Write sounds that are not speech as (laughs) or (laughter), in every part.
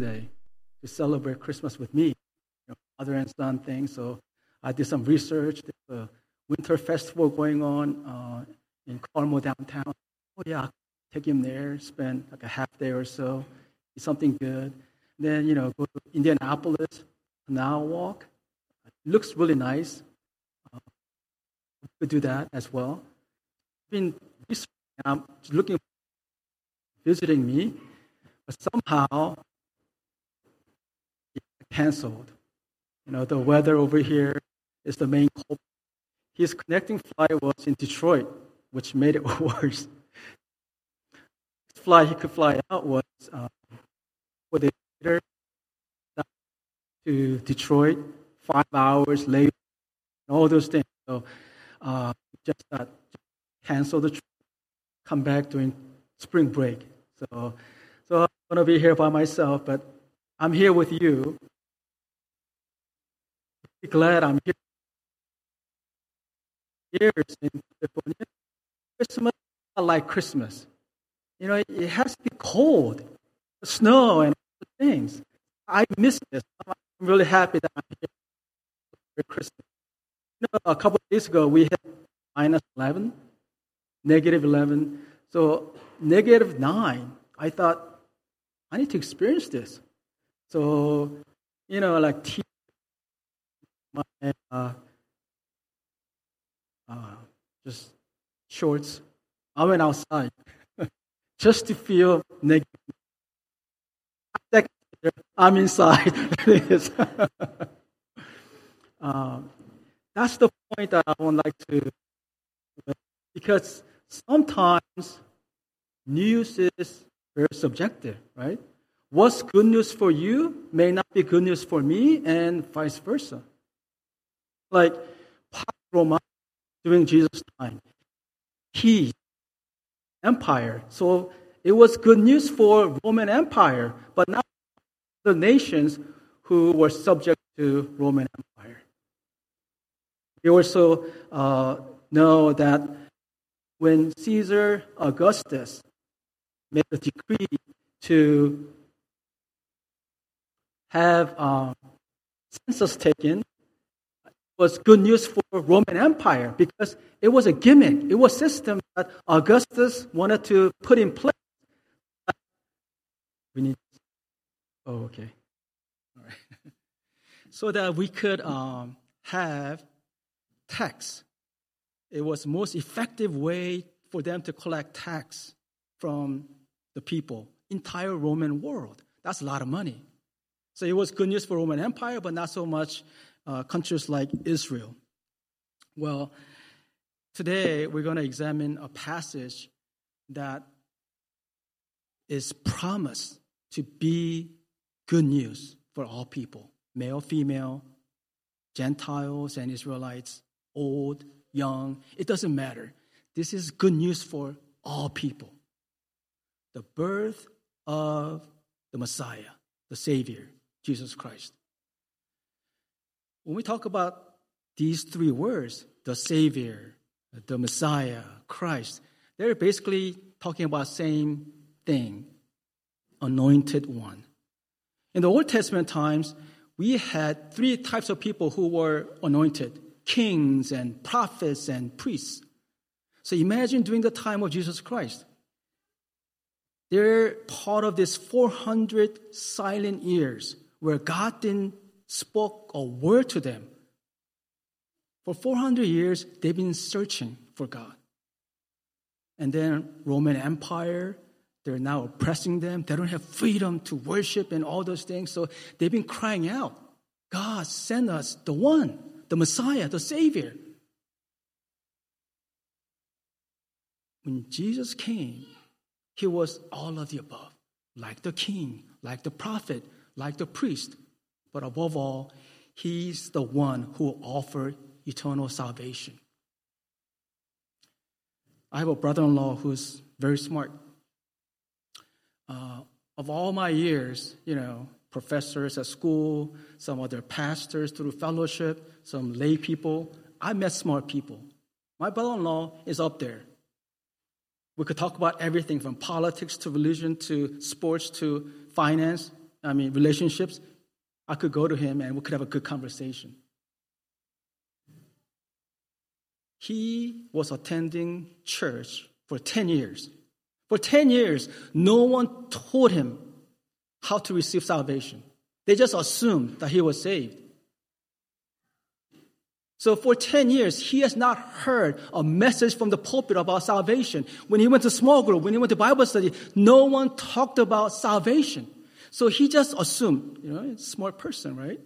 today to celebrate Christmas with me, you know, father and son thing. So I did some research. There's a winter festival going on uh, in Carmel downtown. Oh yeah, I'll take him there, spend like a half day or so, eat something good. Then you know go to Indianapolis, an hour walk. It looks really nice. Uh, could do that as well. Been I'm looking, visiting me, but somehow canceled. You know, the weather over here is the main culprit. His connecting flight was in Detroit, which made it (laughs) worse. The flight he could fly out was uh, four days later to Detroit, five hours later, all those things. So uh, just uh, cancel the trip, come back during spring break. So, so I'm going to be here by myself, but I'm here with you. Glad I'm here. Years in California, Christmas not like Christmas. You know, it has to be cold, snow, and things. I miss this. I'm really happy that I'm here for Christmas. You know, a couple of days ago, we had minus 11, negative 11. So, negative 9. I thought, I need to experience this. So, you know, like my uh, uh, just shorts. I went outside (laughs) just to feel negative. I'm inside. (laughs) um, that's the point that I would like to, because sometimes news is very subjective, right? What's good news for you may not be good news for me, and vice versa. Like Roma during Jesus' time, peace, empire. So it was good news for Roman Empire, but not the nations who were subject to Roman Empire. We also uh, know that when Caesar Augustus made a decree to have uh, census taken, was good news for Roman Empire because it was a gimmick. It was a system that Augustus wanted to put in place. We need. Oh, okay. All right. (laughs) so that we could um, have tax. It was the most effective way for them to collect tax from the people, entire Roman world. That's a lot of money. So it was good news for Roman Empire, but not so much uh, countries like Israel. Well, today we're going to examine a passage that is promised to be good news for all people male, female, Gentiles, and Israelites, old, young, it doesn't matter. This is good news for all people. The birth of the Messiah, the Savior, Jesus Christ. When we talk about these three words, the Savior, the Messiah, Christ, they're basically talking about the same thing, anointed one. In the Old Testament times, we had three types of people who were anointed kings and prophets and priests. So imagine during the time of Jesus Christ. They're part of this 400 silent years where God didn't spoke a word to them. For 400 years, they've been searching for God. And then Roman Empire, they're now oppressing them. They don't have freedom to worship and all those things. So they've been crying out, God, send us the one the Messiah, the Savior. When Jesus came, he was all of the above, like the king, like the prophet, like the priest. But above all, he's the one who offered eternal salvation. I have a brother in law who's very smart. Uh, of all my years, you know, professors at school, some other pastors through fellowship, some lay people. I met smart people. My brother in law is up there. We could talk about everything from politics to religion to sports to finance. I mean, relationships, I could go to him and we could have a good conversation. He was attending church for 10 years. For 10 years, no one taught him how to receive salvation. They just assumed that he was saved. So for 10 years, he has not heard a message from the pulpit about salvation. When he went to small group, when he went to Bible study, no one talked about salvation. So he just assumed, you know, a smart person, right?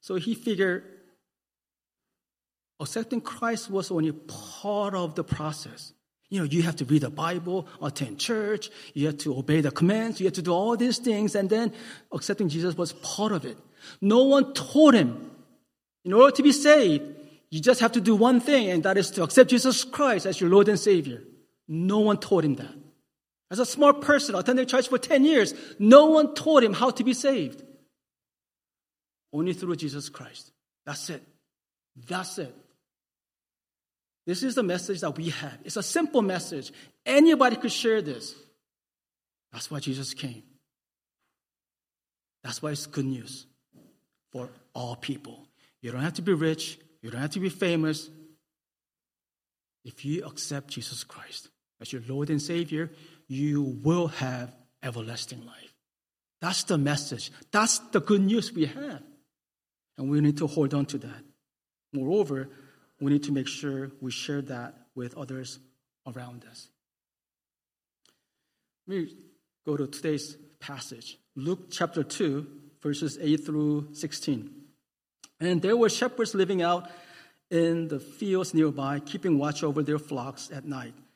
So he figured accepting Christ was only part of the process. You know, you have to read the Bible, attend church, you have to obey the commands, you have to do all these things, and then accepting Jesus was part of it. No one told him. In order to be saved, you just have to do one thing, and that is to accept Jesus Christ as your Lord and Savior. No one told him that. As a smart person, attending church for 10 years, no one taught him how to be saved. Only through Jesus Christ. That's it. That's it. This is the message that we have. It's a simple message. Anybody could share this. That's why Jesus came. That's why it's good news for all people. You don't have to be rich, you don't have to be famous. If you accept Jesus Christ as your Lord and Savior, you will have everlasting life. That's the message. That's the good news we have. And we need to hold on to that. Moreover, we need to make sure we share that with others around us. Let me go to today's passage Luke chapter 2, verses 8 through 16. And there were shepherds living out in the fields nearby, keeping watch over their flocks at night.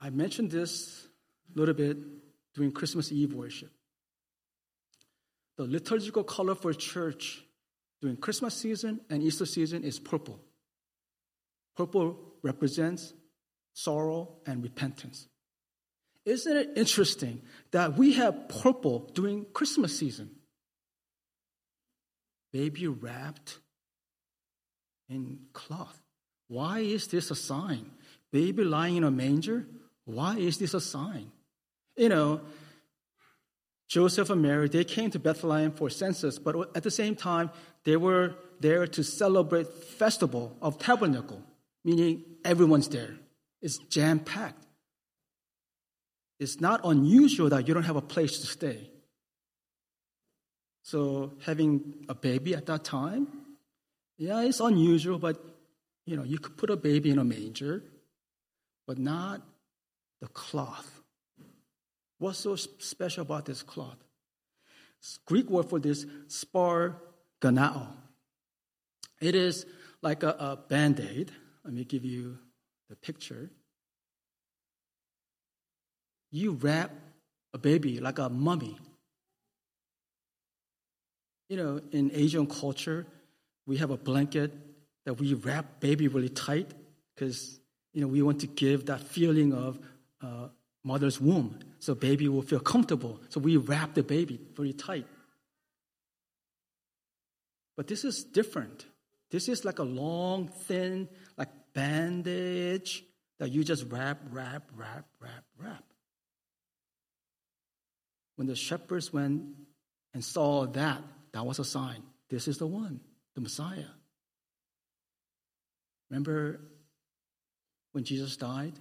I mentioned this a little bit during Christmas Eve worship. The liturgical color for church during Christmas season and Easter season is purple. Purple represents sorrow and repentance. Isn't it interesting that we have purple during Christmas season? Baby wrapped in cloth. Why is this a sign? Baby lying in a manger? Why is this a sign? You know, Joseph and Mary, they came to Bethlehem for census, but at the same time, they were there to celebrate festival of tabernacle, meaning everyone's there. It's jam packed. It's not unusual that you don't have a place to stay. So having a baby at that time, yeah, it's unusual, but you know, you could put a baby in a manger, but not the cloth. What's so special about this cloth? Greek word for this, sparganao. It is like a, a band aid. Let me give you the picture. You wrap a baby like a mummy. You know, in Asian culture, we have a blanket that we wrap baby really tight because you know we want to give that feeling of uh, mother's womb so baby will feel comfortable. So we wrap the baby very tight. But this is different. This is like a long, thin, like bandage that you just wrap, wrap, wrap, wrap, wrap. When the shepherds went and saw that, that was a sign. This is the one, the Messiah. Remember when Jesus died?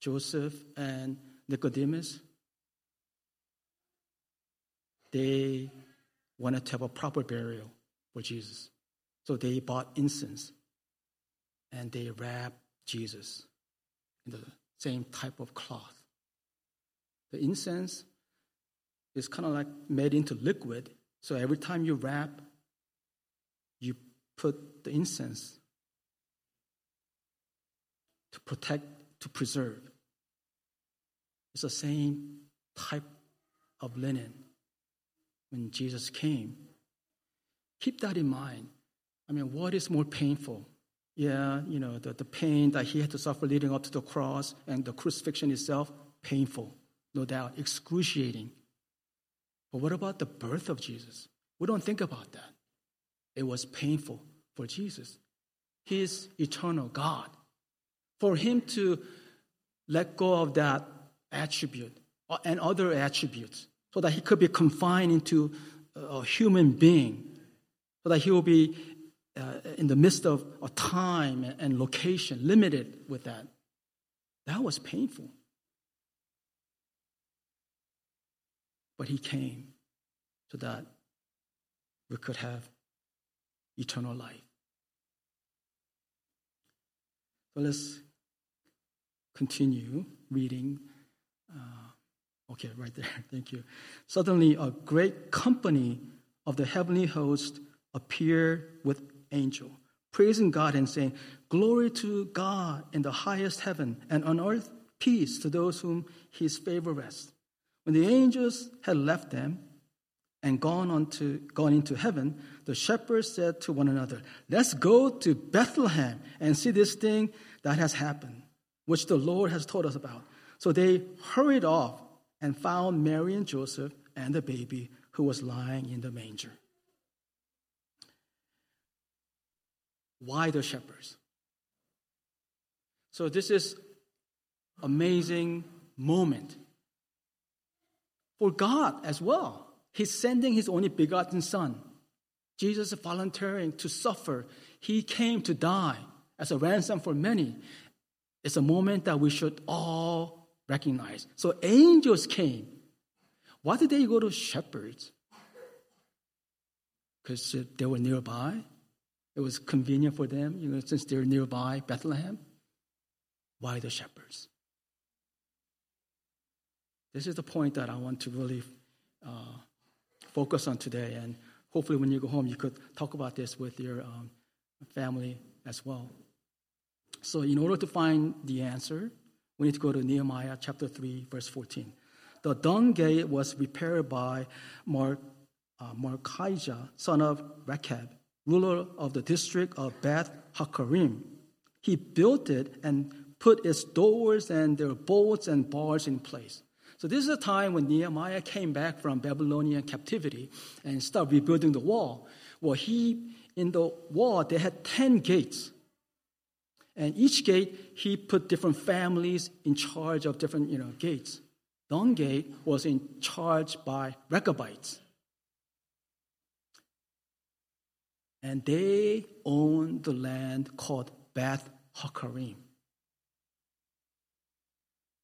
Joseph and Nicodemus, they wanted to have a proper burial for Jesus. So they bought incense and they wrapped Jesus in the same type of cloth. The incense is kind of like made into liquid. So every time you wrap, you put the incense to protect, to preserve. It's the same type of linen when Jesus came. keep that in mind. I mean, what is more painful? Yeah, you know, the, the pain that he had to suffer leading up to the cross and the crucifixion itself, painful, no doubt, excruciating. But what about the birth of Jesus? We don't think about that. It was painful for Jesus. He is eternal God. For him to let go of that attribute uh, and other attributes so that he could be confined into a human being, so that he will be uh, in the midst of a time and location, limited with that. That was painful. But he came so that we could have eternal life. So let's continue reading. Okay, right there. (laughs) Thank you. Suddenly, a great company of the heavenly host appeared with angel, praising God and saying, Glory to God in the highest heaven, and on earth peace to those whom his favor rests. When the angels had left them and gone, on to, gone into heaven, the shepherds said to one another, Let's go to Bethlehem and see this thing that has happened, which the Lord has told us about. So they hurried off and found Mary and Joseph and the baby who was lying in the manger. Why the shepherds? So this is amazing moment for God as well. He's sending his only begotten son. Jesus volunteering to suffer. He came to die as a ransom for many. It's a moment that we should all recognize. So angels came. Why did they go to shepherds? Because they were nearby. It was convenient for them, you know, since they're nearby Bethlehem. Why the shepherds? This is the point that I want to really uh, focus on today. And hopefully, when you go home, you could talk about this with your um, family as well. So, in order to find the answer, we need to go to Nehemiah chapter 3, verse 14. The dung gate was repaired by Mark, uh, Malchijah, son of Rechab, ruler of the district of Beth Hakarim. He built it and put its doors and their bolts and bars in place. So this is a time when Nehemiah came back from Babylonian captivity and started rebuilding the wall. Well, he in the wall they had ten gates, and each gate he put different families in charge of different you know gates. Dung gate was in charge by Rechabites. and they owned the land called Beth Hakarim.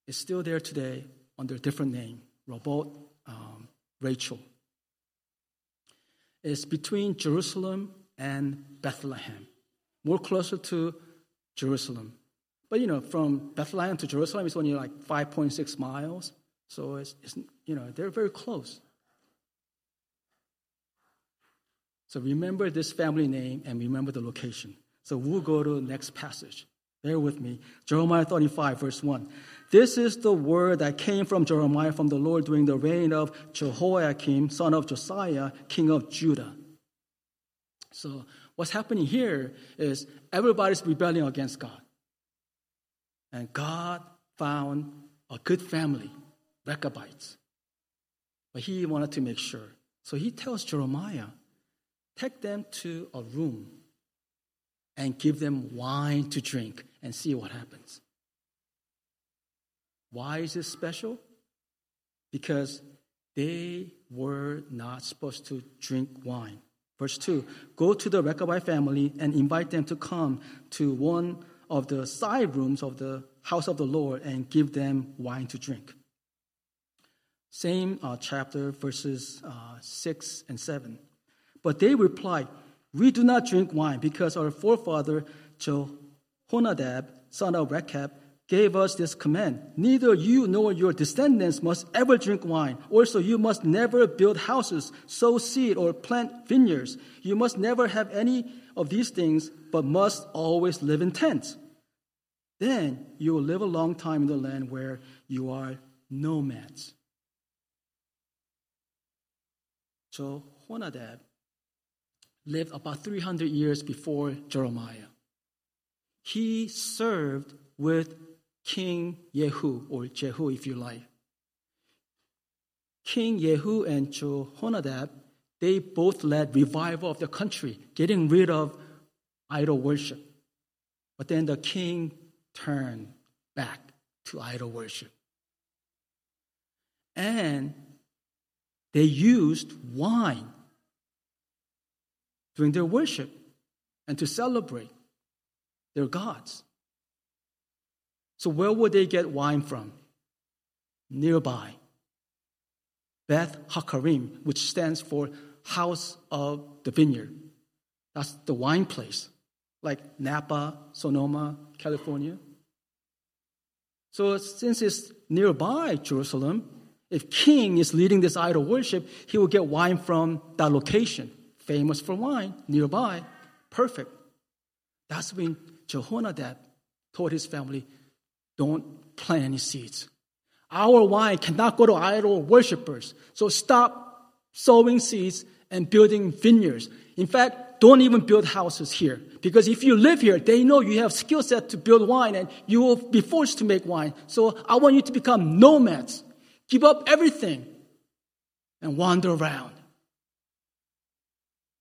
It's still there today under a different name, Ramat um, Rachel. It's between Jerusalem and Bethlehem, more closer to Jerusalem. But you know, from Bethlehem to Jerusalem, it's only like 5.6 miles. So it's, it's you know, they're very close. So remember this family name and remember the location. So we'll go to the next passage. Bear with me. Jeremiah 35, verse 1. This is the word that came from Jeremiah from the Lord during the reign of Jehoiakim, son of Josiah, king of Judah. So what's happening here is everybody's rebelling against God. And God found a good family, Rechabites. But he wanted to make sure. So he tells Jeremiah, take them to a room and give them wine to drink and see what happens. Why is this special? Because they were not supposed to drink wine. Verse 2 Go to the Rechabite family and invite them to come to one of the side rooms of the house of the Lord and give them wine to drink. Same uh, chapter, verses uh, 6 and 7. But they replied, We do not drink wine because our forefather Jehonadab, son of Rechab, gave us this command Neither you nor your descendants must ever drink wine. Also, you must never build houses, sow seed, or plant vineyards. You must never have any of these things, but must always live in tents. Then you will live a long time in the land where you are nomads. So, Honadab lived about 300 years before Jeremiah. He served with King Yehu, or Jehu if you like. King Yehu and Jehonadab, they both led revival of the country, getting rid of idol worship. But then the king turned back to idol worship. And they used wine during their worship and to celebrate their gods. So, where would they get wine from? Nearby. Beth Hakarim, which stands for House of the Vineyard. That's the wine place, like Napa, Sonoma, California. So, since it's nearby Jerusalem, if king is leading this idol worship, he will get wine from that location, famous for wine, nearby. Perfect. That's when Jehonadab told his family, don't plant any seeds. Our wine cannot go to idol worshippers. So stop sowing seeds and building vineyards. In fact, don't even build houses here. Because if you live here, they know you have skill set to build wine and you will be forced to make wine. So I want you to become nomads. Give up everything and wander around.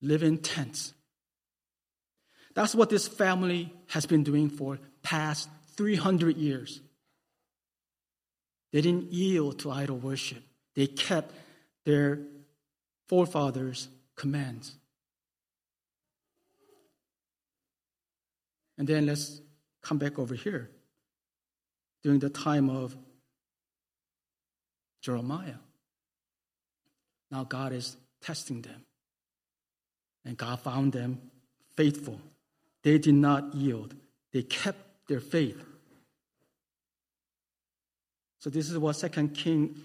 Live in tents. That's what this family has been doing for past 300 years. They didn't yield to idol worship. They kept their forefathers' commands. And then let's come back over here. During the time of Jeremiah, now God is testing them. And God found them faithful. They did not yield, they kept their faith. So this is what 2 King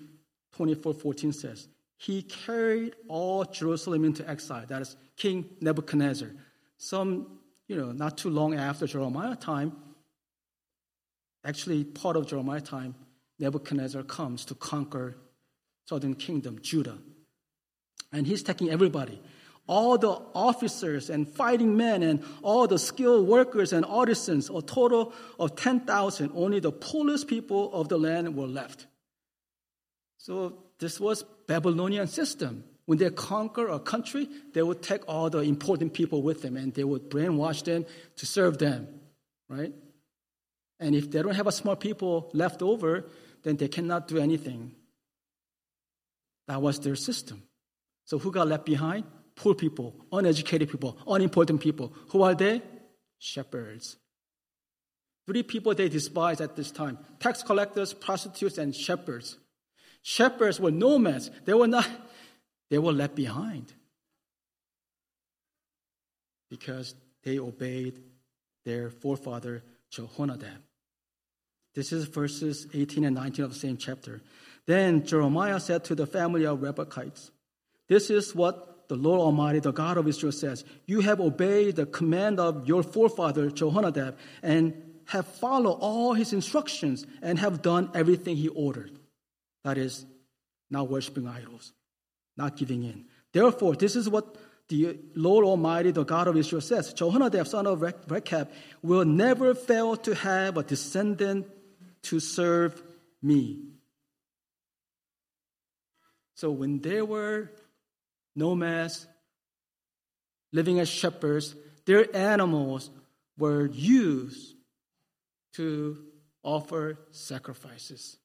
24 14 says. He carried all Jerusalem into exile. That is King Nebuchadnezzar. Some, you know, not too long after Jeremiah time, actually part of Jeremiah time, Nebuchadnezzar comes to conquer southern kingdom, Judah. And he's taking everybody all the officers and fighting men and all the skilled workers and artisans, a total of 10,000, only the poorest people of the land were left. So this was Babylonian system. When they conquer a country, they would take all the important people with them and they would brainwash them to serve them, right? And if they don't have a smart people left over, then they cannot do anything. That was their system. So who got left behind? Poor people, uneducated people, unimportant people. Who are they? Shepherds. Three people they despised at this time tax collectors, prostitutes, and shepherds. Shepherds were nomads. They were not, they were left behind because they obeyed their forefather Jehonadab. This is verses 18 and 19 of the same chapter. Then Jeremiah said to the family of Rechabites, This is what the Lord Almighty, the God of Israel, says, You have obeyed the command of your forefather Jehonadab and have followed all his instructions and have done everything he ordered. That is, not worshiping idols, not giving in. Therefore, this is what the Lord Almighty, the God of Israel, says Jehonadab, son of Rechab, will never fail to have a descendant to serve me. So when they were nomads, living as shepherds, their animals were used to offer sacrifices.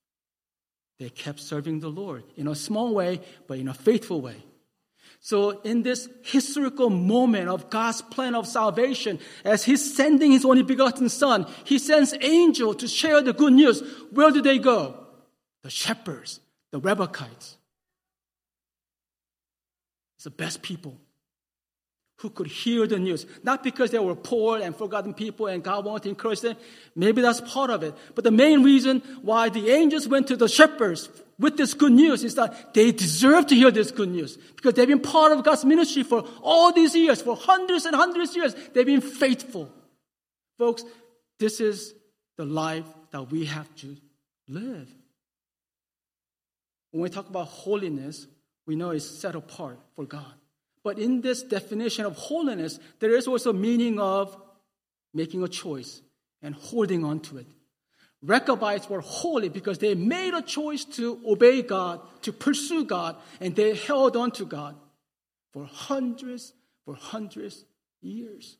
They kept serving the Lord in a small way, but in a faithful way. So, in this historical moment of God's plan of salvation, as He's sending His only begotten Son, He sends angels to share the good news. Where do they go? The shepherds, the Rechabites the best people who could hear the news. Not because they were poor and forgotten people and God wanted to encourage them. Maybe that's part of it. But the main reason why the angels went to the shepherds with this good news is that they deserve to hear this good news because they've been part of God's ministry for all these years, for hundreds and hundreds of years. They've been faithful. Folks, this is the life that we have to live. When we talk about holiness, we know is set apart for God. But in this definition of holiness, there is also meaning of making a choice and holding on to it. Rechabites were holy because they made a choice to obey God, to pursue God, and they held on to God for hundreds, for hundreds years.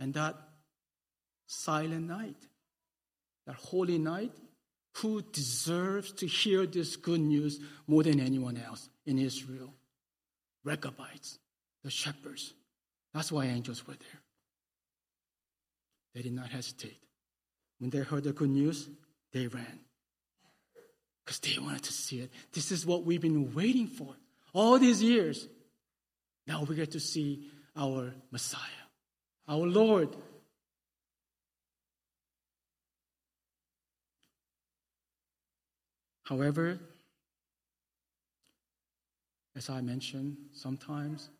And that silent night, that holy night, who deserves to hear this good news more than anyone else in Israel? Rechabites, the shepherds. That's why angels were there. They did not hesitate. When they heard the good news, they ran. Because they wanted to see it. This is what we've been waiting for all these years. Now we get to see our Messiah, our Lord. However, as I mentioned, sometimes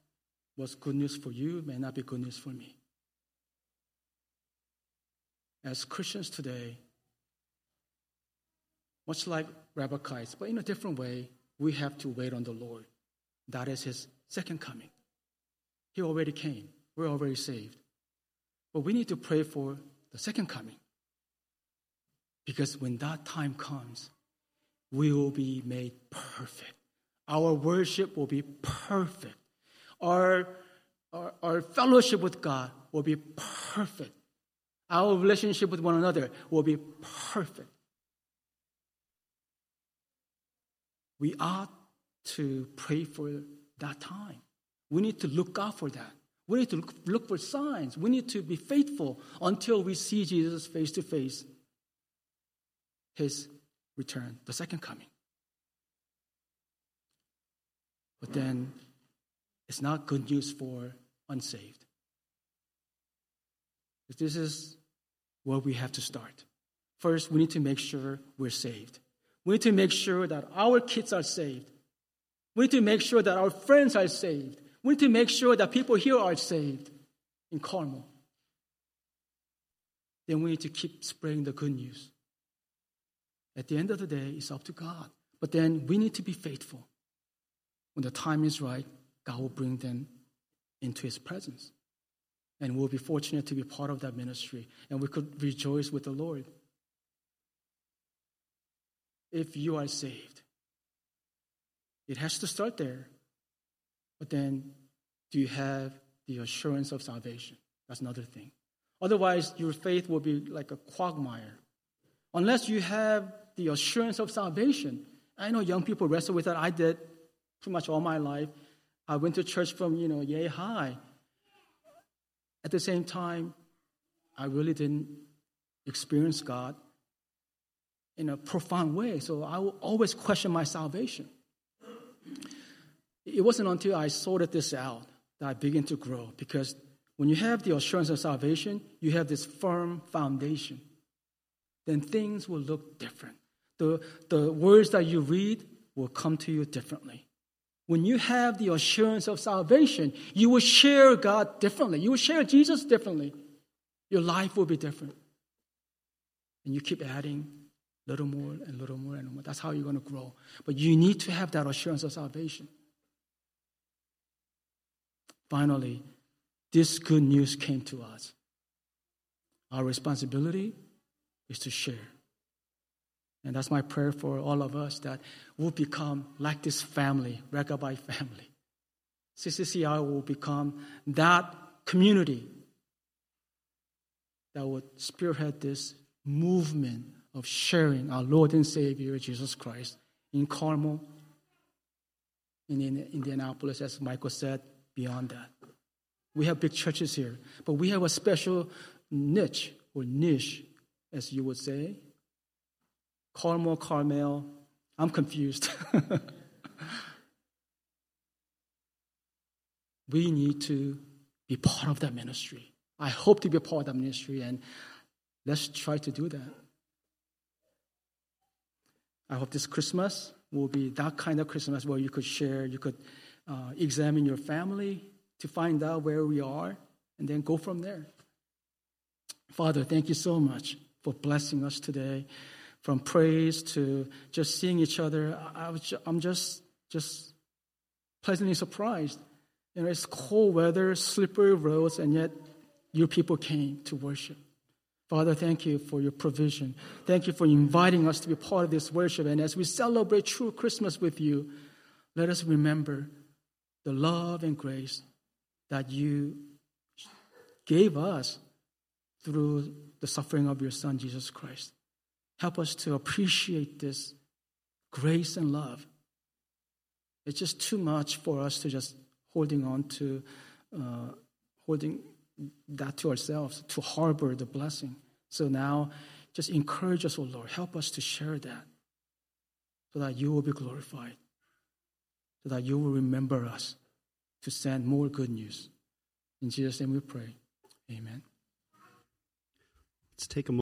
what's good news for you may not be good news for me. As Christians today, much like Rabbi but in a different way, we have to wait on the Lord. That is his second coming. He already came. We're already saved. But we need to pray for the second coming. Because when that time comes, we will be made perfect. Our worship will be perfect. Our, our, our fellowship with God will be perfect. Our relationship with one another will be perfect. We ought to pray for that time. We need to look out for that. We need to look, look for signs. We need to be faithful until we see Jesus face to face, his return, the second coming. But then it's not good news for unsaved. This is where we have to start. First, we need to make sure we're saved. We need to make sure that our kids are saved. We need to make sure that our friends are saved. We need to make sure that people here are saved in Carmel. Then we need to keep spreading the good news. At the end of the day, it's up to God. But then we need to be faithful. When the time is right, God will bring them into His presence. And we'll be fortunate to be part of that ministry. And we could rejoice with the Lord. If you are saved, it has to start there. But then, do you have the assurance of salvation? That's another thing. Otherwise, your faith will be like a quagmire. Unless you have the assurance of salvation. I know young people wrestle with that. I did pretty much all my life. I went to church from, you know, yay high. At the same time, I really didn't experience God in a profound way. So I will always question my salvation. It wasn't until I sorted this out that I began to grow because when you have the assurance of salvation, you have this firm foundation. Then things will look different. The, the words that you read will come to you differently. When you have the assurance of salvation, you will share God differently. You will share Jesus differently. Your life will be different. And you keep adding little more and little more and more. That's how you're going to grow. But you need to have that assurance of salvation. Finally, this good news came to us. Our responsibility is to share. And that's my prayer for all of us that we'll become like this family, Rechabi family. CCCI will become that community that would spearhead this movement of sharing our Lord and Savior Jesus Christ in Carmel, in Indianapolis, as Michael said, beyond that. We have big churches here, but we have a special niche or niche, as you would say, Carmel, Carmel. I'm confused. (laughs) we need to be part of that ministry. I hope to be part of that ministry, and let's try to do that. I hope this Christmas will be that kind of Christmas where you could share, you could uh, examine your family to find out where we are, and then go from there. Father, thank you so much for blessing us today from praise to just seeing each other. I I'm just, just pleasantly surprised. You know, it's cold weather, slippery roads, and yet your people came to worship. Father, thank you for your provision. Thank you for inviting us to be part of this worship. And as we celebrate true Christmas with you, let us remember the love and grace that you gave us through the suffering of your Son, Jesus Christ. Help us to appreciate this grace and love. It's just too much for us to just holding on to, uh, holding that to ourselves, to harbor the blessing. So now, just encourage us, O oh Lord. Help us to share that so that you will be glorified, so that you will remember us to send more good news. In Jesus' name we pray. Amen. Let's take a moment.